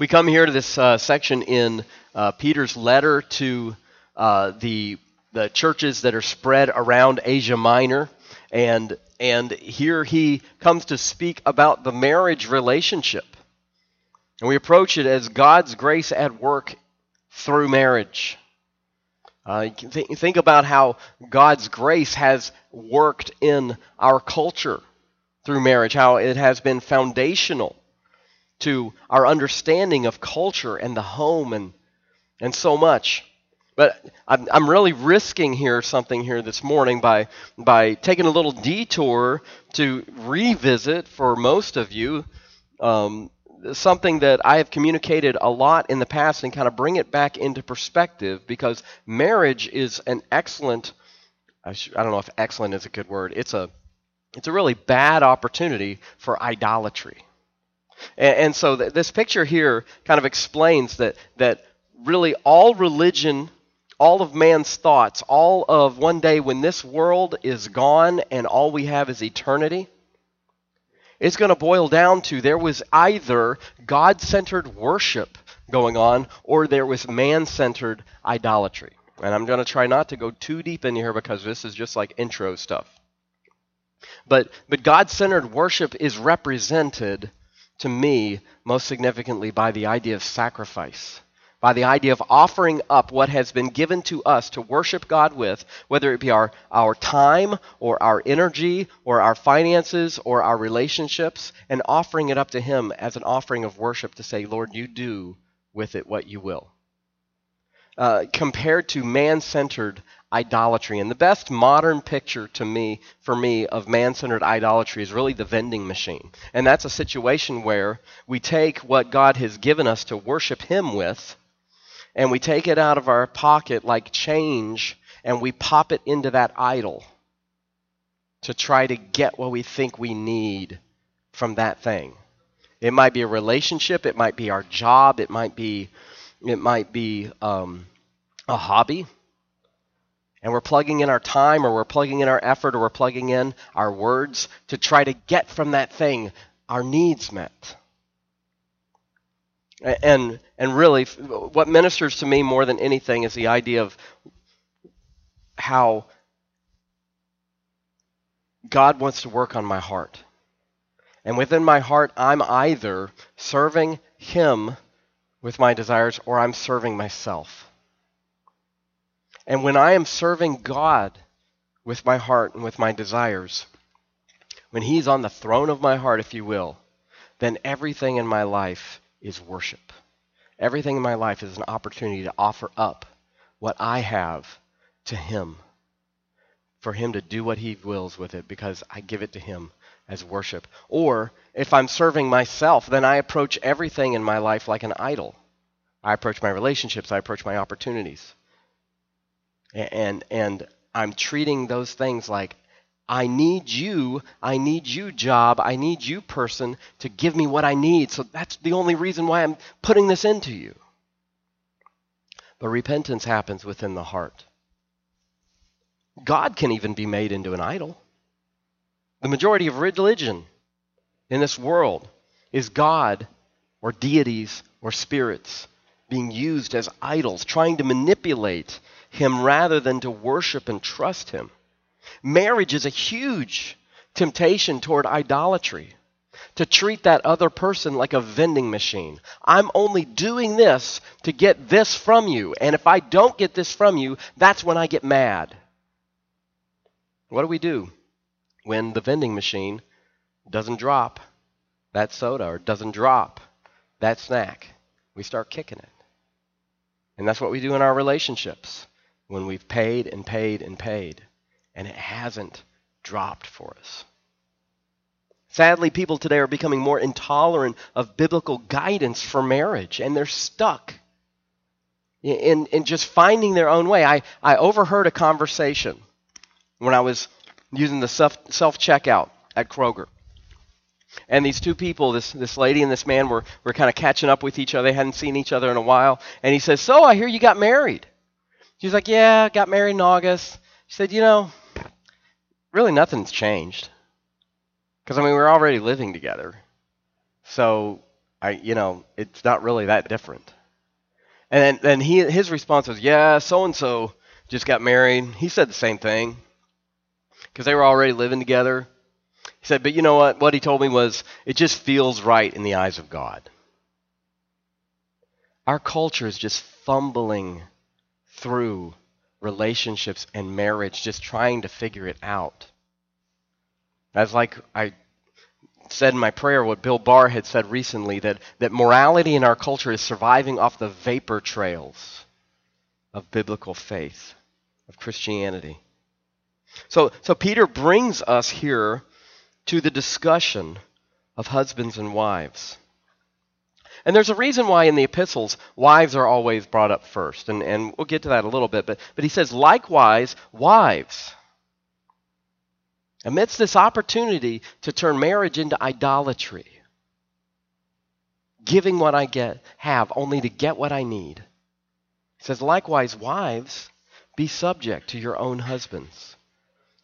We come here to this uh, section in uh, Peter's letter to uh, the the churches that are spread around Asia Minor, and and here he comes to speak about the marriage relationship, and we approach it as God's grace at work through marriage. Uh, th- think about how God's grace has worked in our culture through marriage, how it has been foundational to our understanding of culture and the home and, and so much. But I'm, I'm really risking here something here this morning by, by taking a little detour to revisit for most of you um, something that I have communicated a lot in the past and kind of bring it back into perspective because marriage is an excellent, I, sh- I don't know if excellent is a good word, it's a, it's a really bad opportunity for idolatry. And, and so th- this picture here kind of explains that, that really all religion, all of man's thoughts, all of one day when this world is gone and all we have is eternity, it's going to boil down to there was either God centered worship going on or there was man centered idolatry. And I'm going to try not to go too deep in here because this is just like intro stuff. But, but God centered worship is represented to me most significantly by the idea of sacrifice, by the idea of offering up what has been given to us to worship God with, whether it be our, our time or our energy or our finances or our relationships, and offering it up to Him as an offering of worship to say, Lord, you do with it what you will. Uh, compared to man centered idolatry. And the best modern picture to me, for me, of man centered idolatry is really the vending machine. And that's a situation where we take what God has given us to worship Him with, and we take it out of our pocket like change, and we pop it into that idol to try to get what we think we need from that thing. It might be a relationship, it might be our job, it might be, it might be um, a hobby and we're plugging in our time or we're plugging in our effort or we're plugging in our words to try to get from that thing our needs met. And, and really, what ministers to me more than anything is the idea of how God wants to work on my heart. And within my heart, I'm either serving Him with my desires or I'm serving myself. And when I am serving God with my heart and with my desires, when He's on the throne of my heart, if you will, then everything in my life is worship. Everything in my life is an opportunity to offer up what I have to Him, for Him to do what He wills with it, because I give it to Him as worship. Or if I'm serving myself, then I approach everything in my life like an idol. I approach my relationships, I approach my opportunities. And, and I'm treating those things like, I need you, I need you, job, I need you, person, to give me what I need. So that's the only reason why I'm putting this into you. But repentance happens within the heart. God can even be made into an idol. The majority of religion in this world is God or deities or spirits being used as idols, trying to manipulate him rather than to worship and trust Him. Marriage is a huge temptation toward idolatry. To treat that other person like a vending machine. I'm only doing this to get this from you. And if I don't get this from you, that's when I get mad. What do we do when the vending machine doesn't drop that soda or doesn't drop that snack? We start kicking it. And that's what we do in our relationships when we've paid and paid and paid, and it hasn't dropped for us. Sadly, people today are becoming more intolerant of biblical guidance for marriage, and they're stuck in, in just finding their own way. I, I overheard a conversation when I was using the self checkout at Kroger. And these two people, this, this lady and this man, were, were kind of catching up with each other. They hadn't seen each other in a while. And he says, So, I hear you got married. She's like, Yeah, got married in August. She said, You know, really nothing's changed. Because, I mean, we're already living together. So I, you know, it's not really that different. And then, then he, his response was, yeah, so and so just got married. He said the same thing because they were already living together. He said, but you know what? What he told me was, it just feels right in the eyes of God. Our culture is just fumbling through relationships and marriage, just trying to figure it out. As like I said in my prayer, what Bill Barr had said recently, that, that morality in our culture is surviving off the vapor trails of biblical faith, of Christianity. So, so Peter brings us here to the discussion of husbands and wives. And there's a reason why in the epistles, wives are always brought up first. And, and we'll get to that a little bit. But, but he says, likewise, wives. Amidst this opportunity to turn marriage into idolatry, giving what I get, have only to get what I need. He says, likewise, wives, be subject to your own husbands,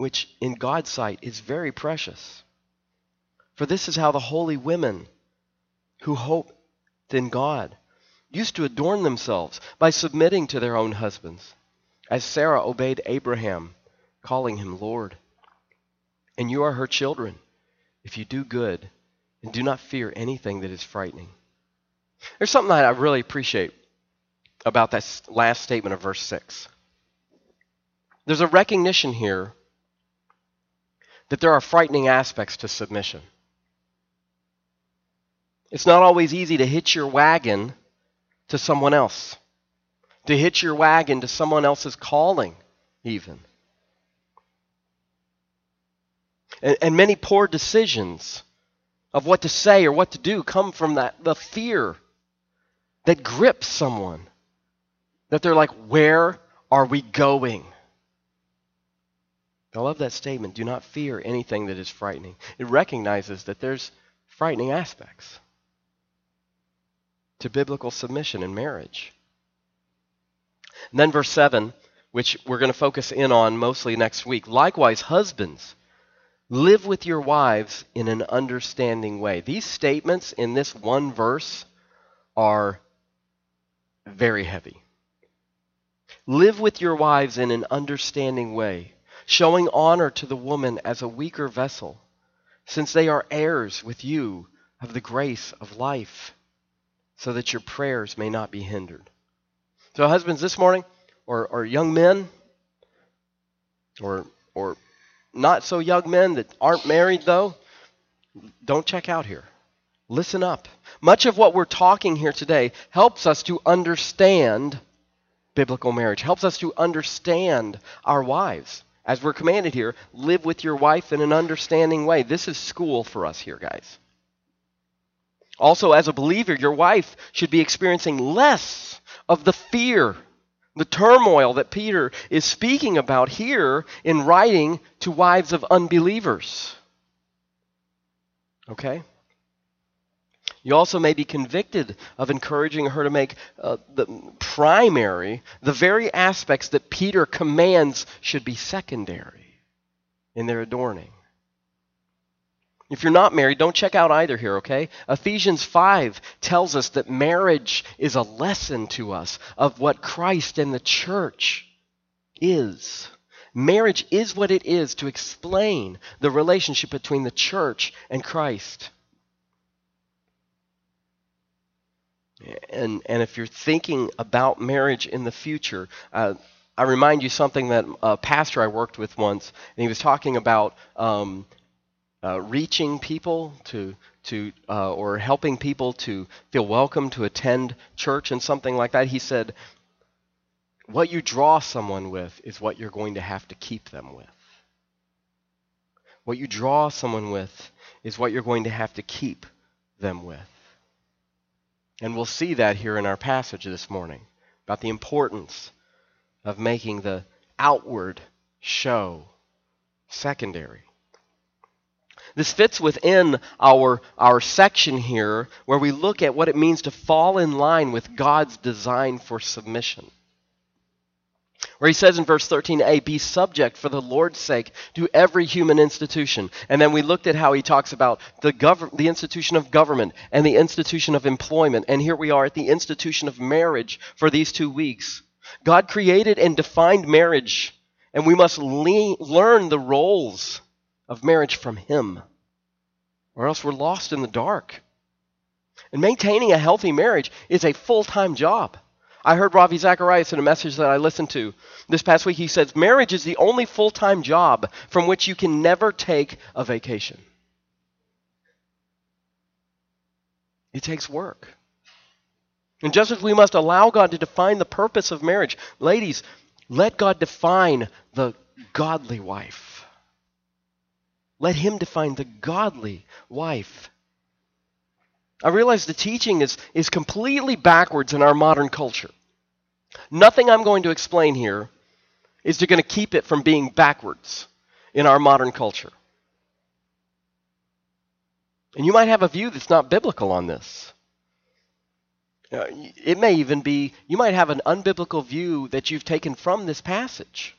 which in God's sight is very precious. For this is how the holy women who hope in God used to adorn themselves by submitting to their own husbands, as Sarah obeyed Abraham, calling him Lord. And you are her children if you do good and do not fear anything that is frightening. There's something that I really appreciate about that last statement of verse 6. There's a recognition here that there are frightening aspects to submission. It's not always easy to hitch your wagon to someone else, to hitch your wagon to someone else's calling, even. And, and many poor decisions of what to say or what to do come from that the fear that grips someone. That they're like, where are we going? I love that statement. Do not fear anything that is frightening. It recognizes that there's frightening aspects to biblical submission in marriage. And then verse 7, which we're going to focus in on mostly next week. Likewise, husbands, live with your wives in an understanding way. These statements in this one verse are very heavy. Live with your wives in an understanding way, showing honor to the woman as a weaker vessel, since they are heirs with you of the grace of life so that your prayers may not be hindered. So, husbands, this morning, or, or young men, or, or not so young men that aren't married, though, don't check out here. Listen up. Much of what we're talking here today helps us to understand biblical marriage, helps us to understand our wives. As we're commanded here, live with your wife in an understanding way. This is school for us here, guys. Also, as a believer, your wife should be experiencing less of the fear, the turmoil that Peter is speaking about here in writing to wives of unbelievers. Okay? You also may be convicted of encouraging her to make uh, the primary, the very aspects that Peter commands should be secondary in their adorning. If you're not married, don't check out either here, okay? Ephesians 5 tells us that marriage is a lesson to us of what Christ and the church is. Marriage is what it is to explain the relationship between the church and Christ. And, and if you're thinking about marriage in the future, uh, I remind you something that a pastor I worked with once, and he was talking about um, uh, reaching people to to uh, or helping people to feel welcome to attend church and something like that. He said, "What you draw someone with is what you're going to have to keep them with. What you draw someone with is what you're going to have to keep them with." And we'll see that here in our passage this morning about the importance of making the outward show secondary. This fits within our, our section here where we look at what it means to fall in line with God's design for submission. Where he says in verse 13a, be subject for the Lord's sake to every human institution. And then we looked at how he talks about the, gov- the institution of government and the institution of employment. And here we are at the institution of marriage for these two weeks. God created and defined marriage, and we must le- learn the roles of marriage from Him, or else we're lost in the dark. And maintaining a healthy marriage is a full time job. I heard Ravi Zacharias in a message that I listened to this past week. He says, Marriage is the only full time job from which you can never take a vacation. It takes work. And just as we must allow God to define the purpose of marriage, ladies, let God define the godly wife. Let Him define the godly wife. I realize the teaching is, is completely backwards in our modern culture. Nothing I'm going to explain here is going to keep it from being backwards in our modern culture. And you might have a view that's not biblical on this. Uh, it may even be, you might have an unbiblical view that you've taken from this passage.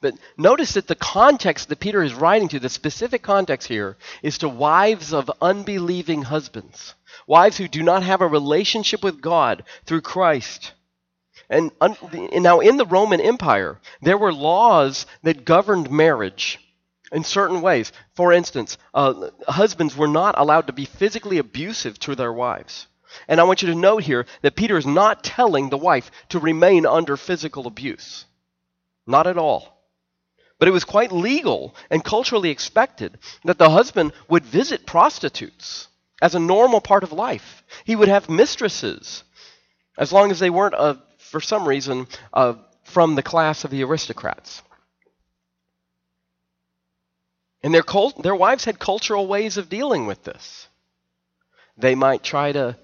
But notice that the context that Peter is writing to, the specific context here, is to wives of unbelieving husbands, wives who do not have a relationship with God through Christ. And, un, and now in the Roman Empire, there were laws that governed marriage in certain ways. For instance, uh, husbands were not allowed to be physically abusive to their wives. And I want you to note here that Peter is not telling the wife to remain under physical abuse. Not at all. But it was quite legal and culturally expected that the husband would visit prostitutes as a normal part of life. He would have mistresses, as long as they weren't, uh, for some reason, uh, from the class of the aristocrats. And their, cult- their wives had cultural ways of dealing with this. They might try to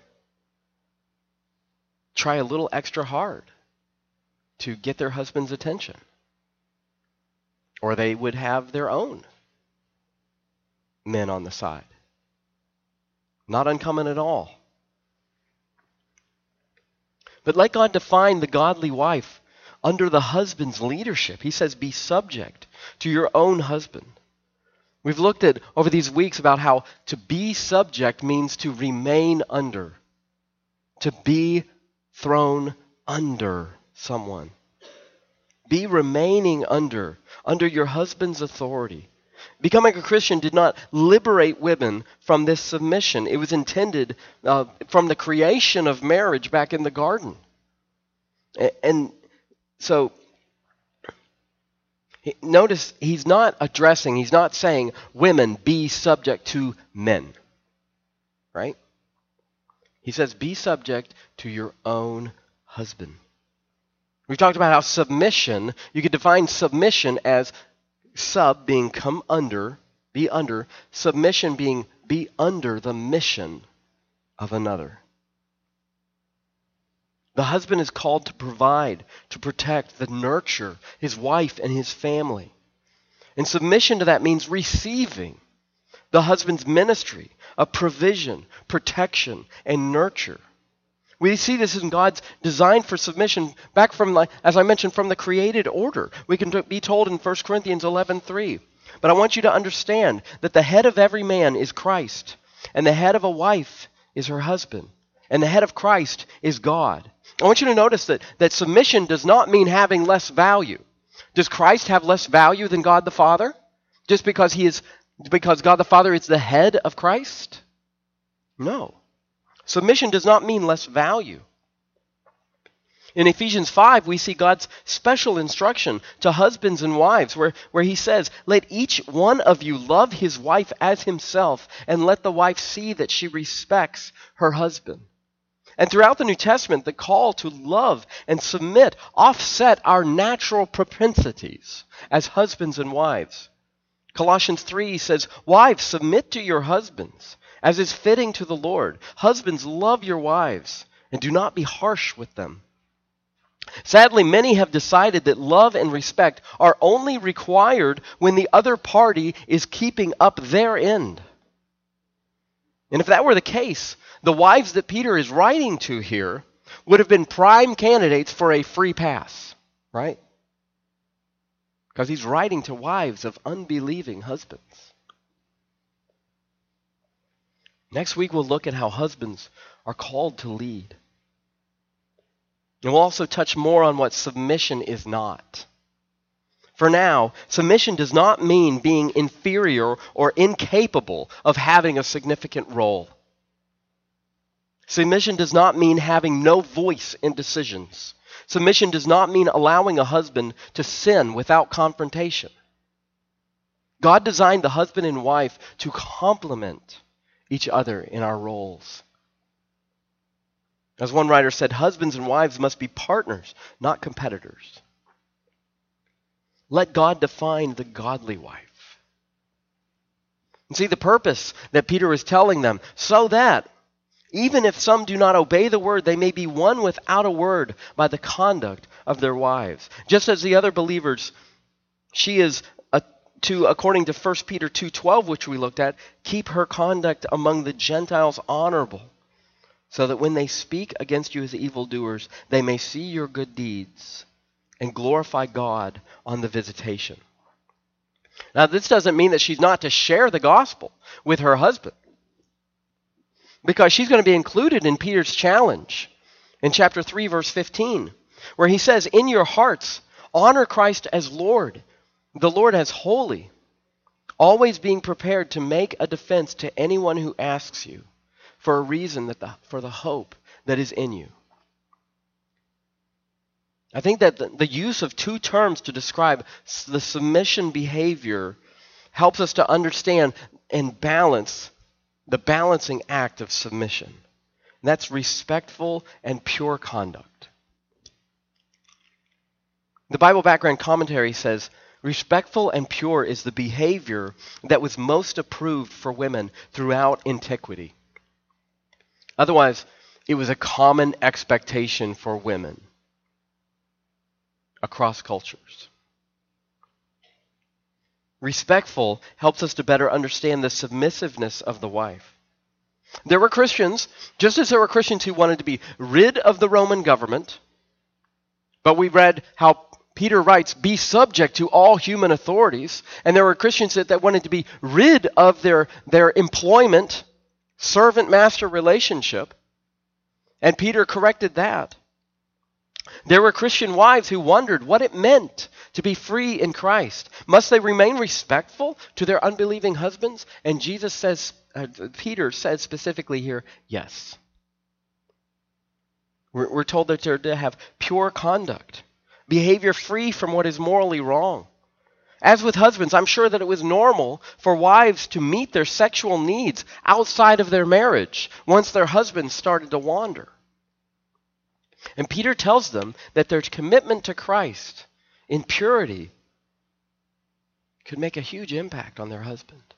try a little extra hard to get their husband's attention or they would have their own men on the side. Not uncommon at all. But let God define the godly wife under the husband's leadership. He says, Be subject to your own husband. We've looked at over these weeks about how to be subject means to remain under, to be thrown under someone. Be remaining under, under your husband's authority. Becoming a Christian did not liberate women from this submission. It was intended uh, from the creation of marriage back in the garden. And so, notice he's not addressing, he's not saying, women, be subject to men. Right? He says, be subject to your own husband. We talked about how submission, you could define submission as sub being come under, be under, submission being be under the mission of another. The husband is called to provide, to protect, to nurture his wife and his family. And submission to that means receiving the husband's ministry of provision, protection, and nurture. We see this in God's design for submission back from, the, as I mentioned, from the created order. We can be told in 1 Corinthians 11.3. But I want you to understand that the head of every man is Christ, and the head of a wife is her husband, and the head of Christ is God. I want you to notice that, that submission does not mean having less value. Does Christ have less value than God the Father? Just because he is because God the Father is the head of Christ? No. Submission does not mean less value. In Ephesians 5, we see God's special instruction to husbands and wives, where, where he says, Let each one of you love his wife as himself, and let the wife see that she respects her husband. And throughout the New Testament, the call to love and submit offset our natural propensities as husbands and wives. Colossians 3 says, Wives, submit to your husbands as is fitting to the Lord. Husbands, love your wives, and do not be harsh with them. Sadly, many have decided that love and respect are only required when the other party is keeping up their end. And if that were the case, the wives that Peter is writing to here would have been prime candidates for a free pass, right? Because he's writing to wives of unbelieving husbands. Next week, we'll look at how husbands are called to lead. And we'll also touch more on what submission is not. For now, submission does not mean being inferior or incapable of having a significant role. Submission does not mean having no voice in decisions. Submission does not mean allowing a husband to sin without confrontation. God designed the husband and wife to complement each other in our roles. As one writer said, husbands and wives must be partners, not competitors. Let God define the godly wife. And see the purpose that Peter is telling them, so that even if some do not obey the word, they may be won without a word by the conduct of their wives. Just as the other believers, she is to, according to 1 Peter 2.12, which we looked at, keep her conduct among the Gentiles honorable, so that when they speak against you as evildoers, they may see your good deeds and glorify God on the visitation. Now, this doesn't mean that she's not to share the gospel with her husband because she's going to be included in Peter's challenge in chapter 3, verse 15, where he says, In your hearts, honor Christ as Lord, the Lord as holy, always being prepared to make a defense to anyone who asks you for a reason that the, for the hope that is in you. I think that the, the use of two terms to describe the submission behavior helps us to understand and balance the balancing act of submission. And that's respectful and pure conduct. The Bible background commentary says respectful and pure is the behavior that was most approved for women throughout antiquity. Otherwise, it was a common expectation for women across cultures. Respectful helps us to better understand the submissiveness of the wife. There were Christians, just as there were Christians who wanted to be rid of the Roman government, but we read how Peter writes, be subject to all human authorities. And there were Christians that, that wanted to be rid of their, their employment, servant master relationship. And Peter corrected that. There were Christian wives who wondered what it meant to be free in Christ. Must they remain respectful to their unbelieving husbands? And Jesus says, uh, Peter says specifically here, yes. We're, we're told that they're to have pure conduct, behavior free from what is morally wrong. As with husbands, I'm sure that it was normal for wives to meet their sexual needs outside of their marriage once their husbands started to wander. And Peter tells them that their commitment to Christ in purity could make a huge impact on their husband.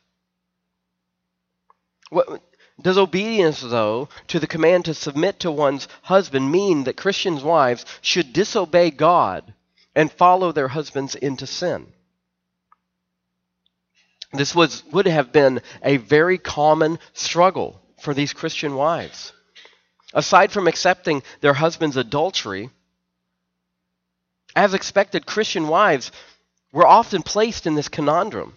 What, does obedience, though, to the command to submit to one's husband mean that Christians' wives should disobey God and follow their husbands into sin? This was, would have been a very common struggle for these Christian wives. Aside from accepting their husband's adultery, as expected, Christian wives were often placed in this conundrum.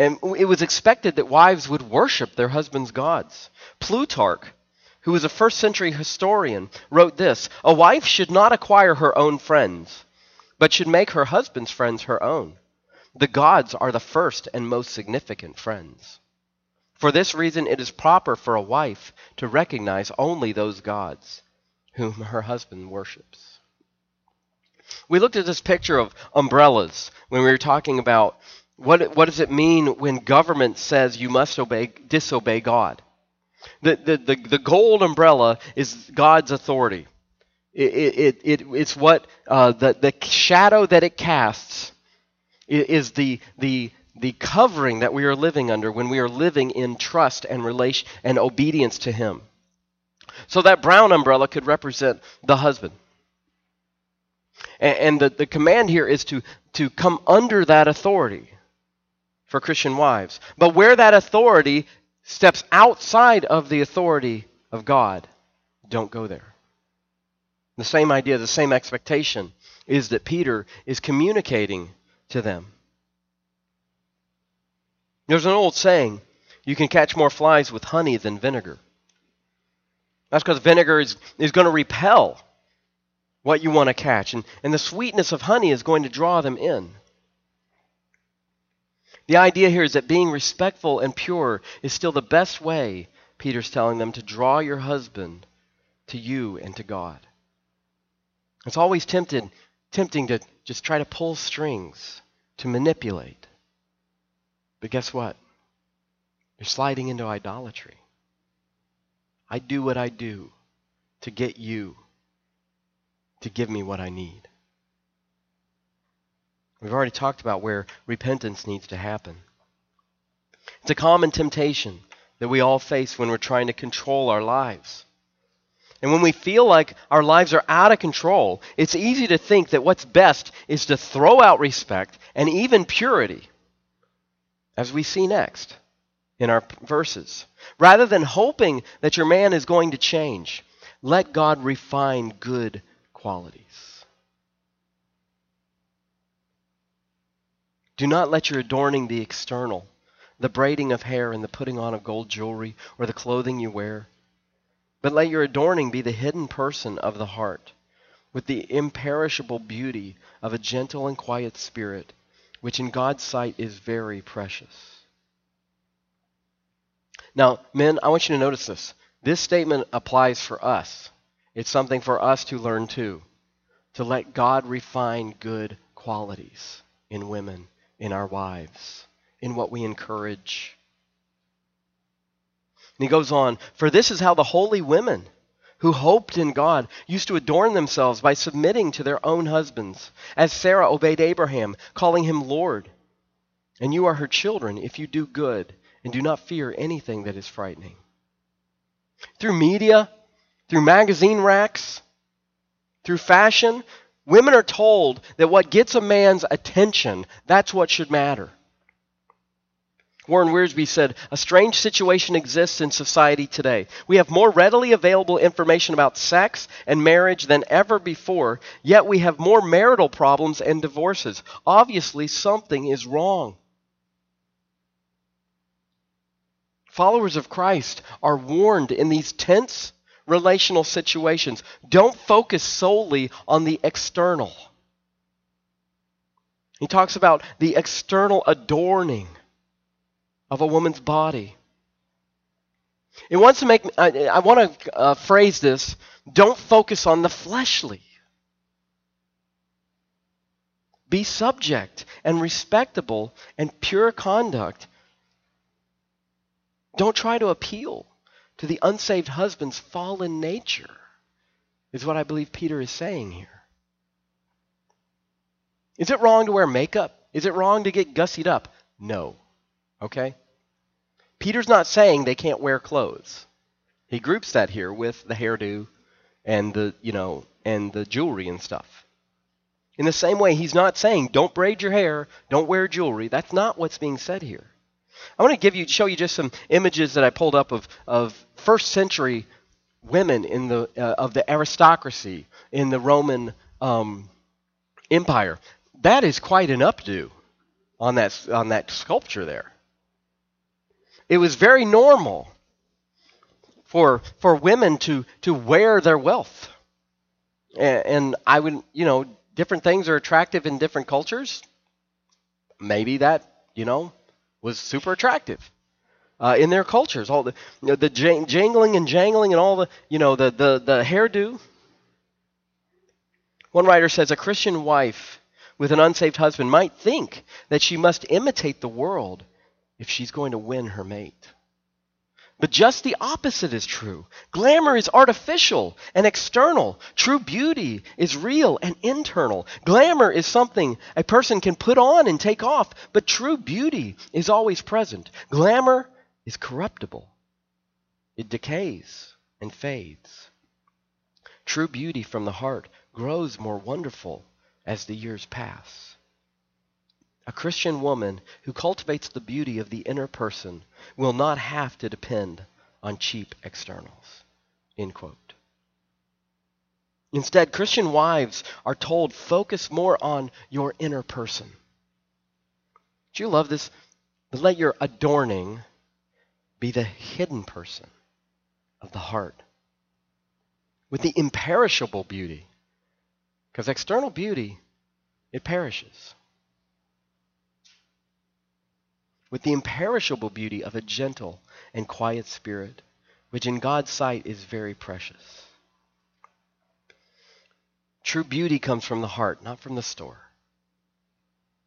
And it was expected that wives would worship their husband's gods. Plutarch, who was a first century historian, wrote this A wife should not acquire her own friends, but should make her husband's friends her own. The gods are the first and most significant friends. For this reason, it is proper for a wife to recognize only those gods whom her husband worships. We looked at this picture of umbrellas when we were talking about what, what does it mean when government says you must obey, disobey God. The, the, the, the gold umbrella is God's authority. It, it, it, it's what uh, the, the shadow that it casts is the, the the covering that we are living under when we are living in trust and relation and obedience to him. So that brown umbrella could represent the husband. And, and the, the command here is to, to come under that authority for Christian wives. But where that authority steps outside of the authority of God, don't go there. The same idea, the same expectation is that Peter is communicating to them. There's an old saying you can catch more flies with honey than vinegar. That's because vinegar is, is going to repel what you want to catch, and, and the sweetness of honey is going to draw them in. The idea here is that being respectful and pure is still the best way, Peter's telling them, to draw your husband to you and to God. It's always tempted, tempting to just try to pull strings, to manipulate. But guess what? You're sliding into idolatry. I do what I do to get you to give me what I need. We've already talked about where repentance needs to happen. It's a common temptation that we all face when we're trying to control our lives. And when we feel like our lives are out of control, it's easy to think that what's best is to throw out respect and even purity, as we see next in our verses. Rather than hoping that your man is going to change, let God refine good qualities. Do not let your adorning be external, the braiding of hair and the putting on of gold jewelry or the clothing you wear, but let your adorning be the hidden person of the heart, with the imperishable beauty of a gentle and quiet spirit, which in God's sight is very precious. Now, men, I want you to notice this. This statement applies for us. It's something for us to learn too. To let God refine good qualities in women, in our wives, in what we encourage. And he goes on, For this is how the holy women who hoped in God used to adorn themselves by submitting to their own husbands, as Sarah obeyed Abraham, calling him Lord. And you are her children if you do good and do not fear anything that is frightening. Through media, through magazine racks, through fashion, women are told that what gets a man's attention, that's what should matter. Warren Wiersbe said, A strange situation exists in society today. We have more readily available information about sex and marriage than ever before, yet we have more marital problems and divorces. Obviously, something is wrong. Followers of Christ are warned in these tense relational situations. Don't focus solely on the external. He talks about the external adorning of a woman's body. It wants to make, I, I want to uh, phrase this don't focus on the fleshly. Be subject and respectable and pure conduct don't try to appeal to the unsaved husband's fallen nature, is what I believe Peter is saying here. Is it wrong to wear makeup? Is it wrong to get gussied up? No. Okay? Peter's not saying they can't wear clothes. He groups that here with the hairdo and the, you know, and the jewelry and stuff. In the same way, he's not saying don't braid your hair, don't wear jewelry. That's not what's being said here. I want to give you, show you just some images that I pulled up of, of first century women in the, uh, of the aristocracy in the Roman um, Empire. That is quite an updo on that, on that sculpture there. It was very normal for, for women to, to wear their wealth. And, and I would, you know, different things are attractive in different cultures. Maybe that, you know, was super attractive uh, in their cultures. All the you know, the jangling and jangling and all the you know the the the hairdo. One writer says a Christian wife with an unsaved husband might think that she must imitate the world if she's going to win her mate. But just the opposite is true. Glamour is artificial and external. True beauty is real and internal. Glamour is something a person can put on and take off, but true beauty is always present. Glamour is corruptible, it decays and fades. True beauty from the heart grows more wonderful as the years pass. A Christian woman who cultivates the beauty of the inner person will not have to depend on cheap externals. End quote. Instead, Christian wives are told focus more on your inner person. Do you love this? Let your adorning be the hidden person of the heart with the imperishable beauty. Because external beauty, it perishes. With the imperishable beauty of a gentle and quiet spirit, which in God's sight is very precious. True beauty comes from the heart, not from the store.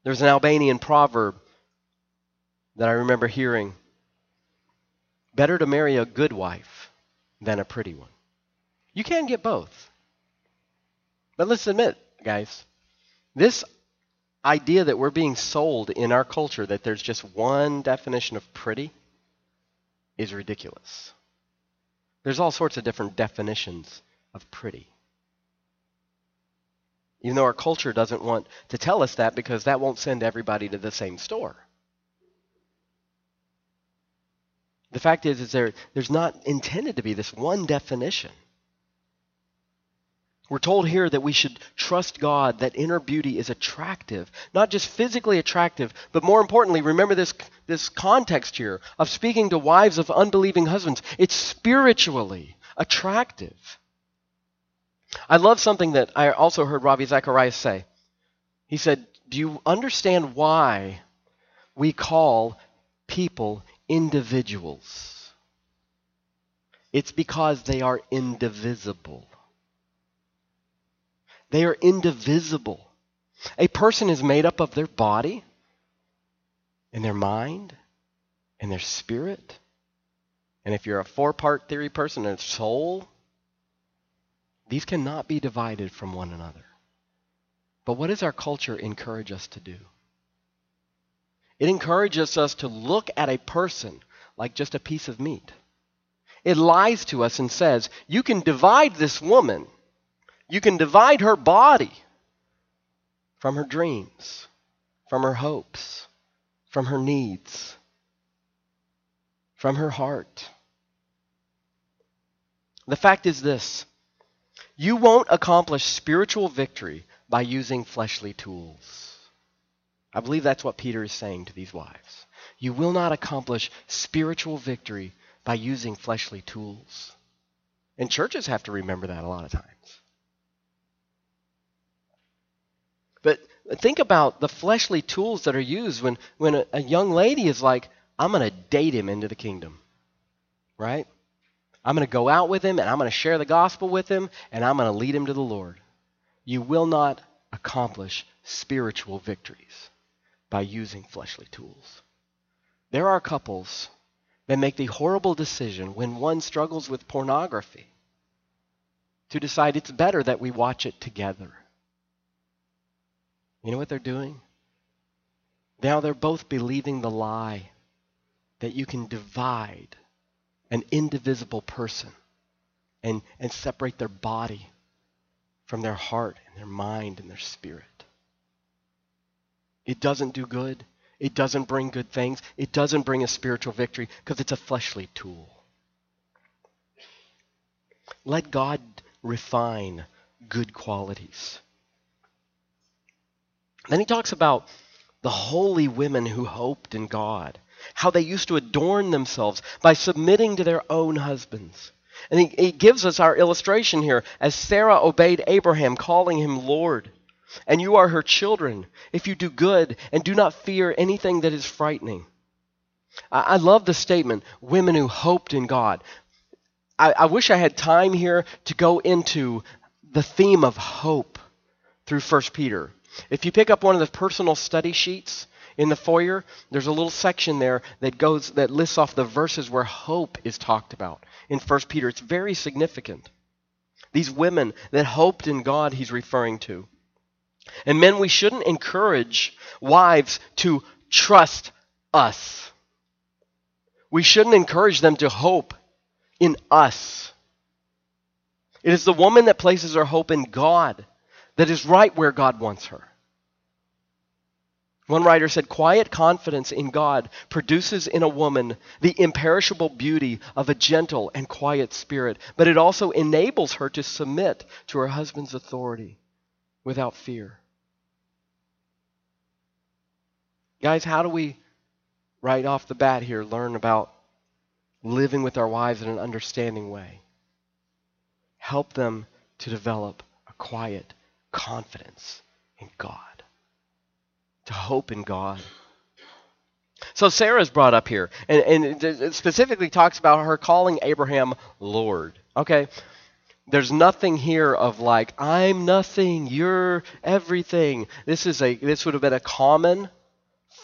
There's an Albanian proverb that I remember hearing better to marry a good wife than a pretty one. You can get both. But let's admit, guys, this idea that we're being sold in our culture that there's just one definition of pretty is ridiculous. There's all sorts of different definitions of pretty. Even though our culture doesn't want to tell us that because that won't send everybody to the same store. The fact is, is there, there's not intended to be this one definition. We're told here that we should trust God, that inner beauty is attractive, not just physically attractive, but more importantly, remember this, this context here of speaking to wives of unbelieving husbands. It's spiritually attractive. I love something that I also heard Ravi Zacharias say. He said, Do you understand why we call people individuals? It's because they are indivisible. They are indivisible. A person is made up of their body and their mind and their spirit. And if you're a four part theory person, their soul. These cannot be divided from one another. But what does our culture encourage us to do? It encourages us to look at a person like just a piece of meat. It lies to us and says, you can divide this woman you can divide her body from her dreams, from her hopes, from her needs, from her heart. The fact is this you won't accomplish spiritual victory by using fleshly tools. I believe that's what Peter is saying to these wives. You will not accomplish spiritual victory by using fleshly tools. And churches have to remember that a lot of times. But think about the fleshly tools that are used when, when a, a young lady is like, I'm going to date him into the kingdom. Right? I'm going to go out with him and I'm going to share the gospel with him and I'm going to lead him to the Lord. You will not accomplish spiritual victories by using fleshly tools. There are couples that make the horrible decision when one struggles with pornography to decide it's better that we watch it together. You know what they're doing? Now they're both believing the lie that you can divide an indivisible person and, and separate their body from their heart and their mind and their spirit. It doesn't do good. It doesn't bring good things. It doesn't bring a spiritual victory because it's a fleshly tool. Let God refine good qualities. Then he talks about the holy women who hoped in God, how they used to adorn themselves by submitting to their own husbands. And he, he gives us our illustration here as Sarah obeyed Abraham, calling him Lord. And you are her children if you do good and do not fear anything that is frightening. I, I love the statement, women who hoped in God. I, I wish I had time here to go into the theme of hope through 1 Peter. If you pick up one of the personal study sheets in the foyer, there's a little section there that goes that lists off the verses where hope is talked about in 1 Peter. It's very significant. These women that hoped in God he's referring to. And men, we shouldn't encourage wives to trust us. We shouldn't encourage them to hope in us. It is the woman that places her hope in God that is right where God wants her. One writer said, Quiet confidence in God produces in a woman the imperishable beauty of a gentle and quiet spirit, but it also enables her to submit to her husband's authority without fear. Guys, how do we, right off the bat here, learn about living with our wives in an understanding way? Help them to develop a quiet confidence in God to hope in God. So Sarah's brought up here, and, and it specifically talks about her calling Abraham Lord. Okay? There's nothing here of like, I'm nothing, you're everything. This is a this would have been a common,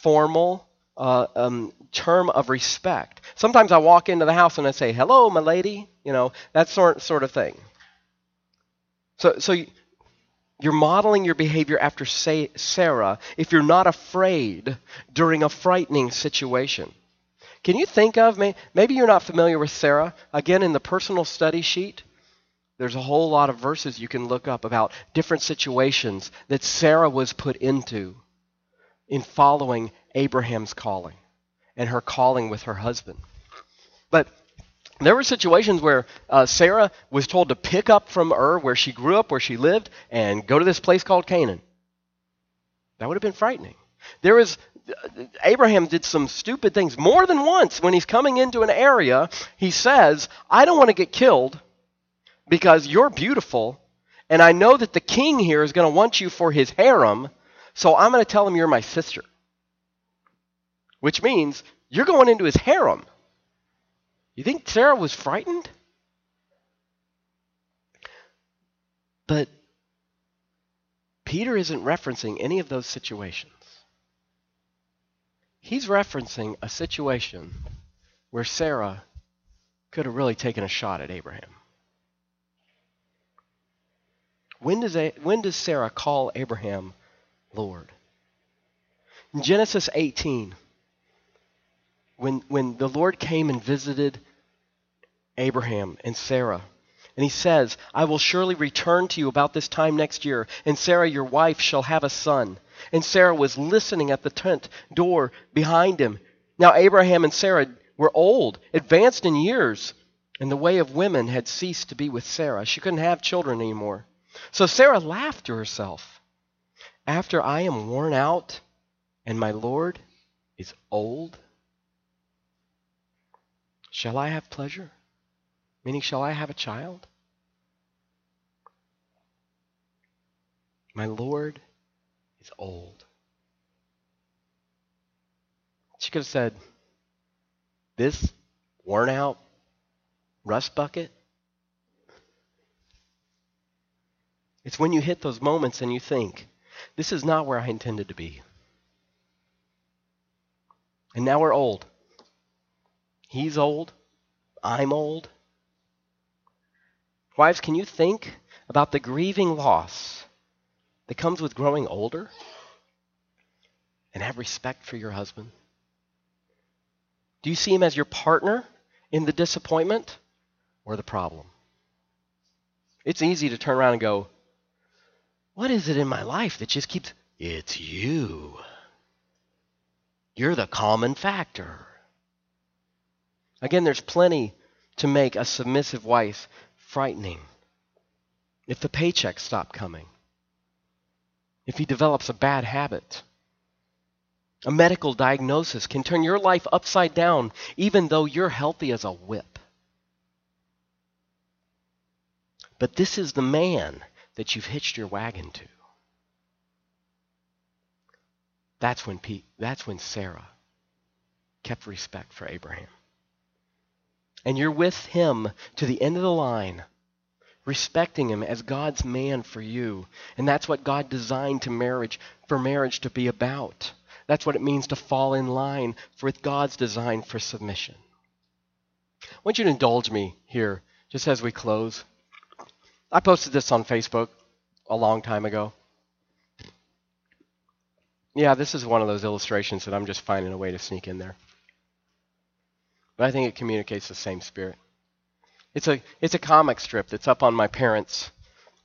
formal uh, um, term of respect. Sometimes I walk into the house and I say, "Hello, my lady," you know, that sort sort of thing. So so you're modeling your behavior after Sarah if you're not afraid during a frightening situation. Can you think of, maybe you're not familiar with Sarah? Again, in the personal study sheet, there's a whole lot of verses you can look up about different situations that Sarah was put into in following Abraham's calling and her calling with her husband. But there were situations where uh, Sarah was told to pick up from Ur, where she grew up, where she lived, and go to this place called Canaan. That would have been frightening. There was Abraham did some stupid things more than once when he's coming into an area. He says, "I don't want to get killed because you're beautiful, and I know that the king here is going to want you for his harem, so I'm going to tell him you're my sister." Which means you're going into his harem. You think Sarah was frightened? But Peter isn't referencing any of those situations. He's referencing a situation where Sarah could have really taken a shot at Abraham. When does, when does Sarah call Abraham Lord? In Genesis 18, when, when the Lord came and visited Abraham and Sarah. And he says, I will surely return to you about this time next year, and Sarah, your wife, shall have a son. And Sarah was listening at the tent door behind him. Now, Abraham and Sarah were old, advanced in years, and the way of women had ceased to be with Sarah. She couldn't have children anymore. So Sarah laughed to herself. After I am worn out and my Lord is old, shall I have pleasure? Meaning, shall I have a child? My Lord is old. She could have said, This worn out rust bucket. It's when you hit those moments and you think, This is not where I intended to be. And now we're old. He's old. I'm old. Wives, can you think about the grieving loss that comes with growing older and have respect for your husband? Do you see him as your partner in the disappointment or the problem? It's easy to turn around and go, What is it in my life that just keeps. It's you. You're the common factor. Again, there's plenty to make a submissive wife frightening. If the paychecks stop coming, if he develops a bad habit, a medical diagnosis can turn your life upside down even though you're healthy as a whip. But this is the man that you've hitched your wagon to. That's when Pete, that's when Sarah kept respect for Abraham and you're with him to the end of the line, respecting him as God's man for you. And that's what God designed to marriage for marriage to be about. That's what it means to fall in line with God's design for submission. I want you to indulge me here, just as we close. I posted this on Facebook a long time ago. Yeah, this is one of those illustrations that I'm just finding a way to sneak in there. But I think it communicates the same spirit. It's a it's a comic strip that's up on my parents'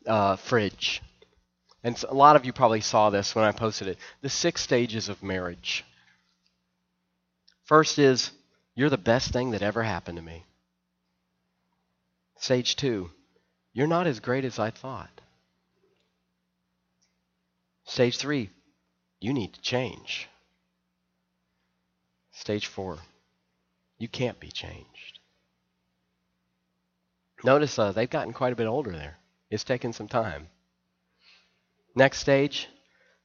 uh, fridge, and a lot of you probably saw this when I posted it. The six stages of marriage. First is you're the best thing that ever happened to me. Stage two, you're not as great as I thought. Stage three, you need to change. Stage four, you can't be changed. Notice uh, they've gotten quite a bit older there. It's taken some time. Next stage,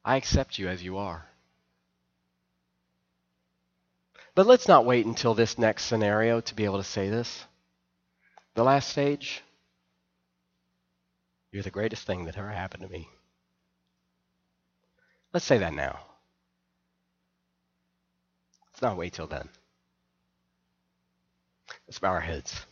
I accept you as you are. But let's not wait until this next scenario to be able to say this. The last stage, you're the greatest thing that ever happened to me. Let's say that now. Let's not wait till then. Let's bow our heads.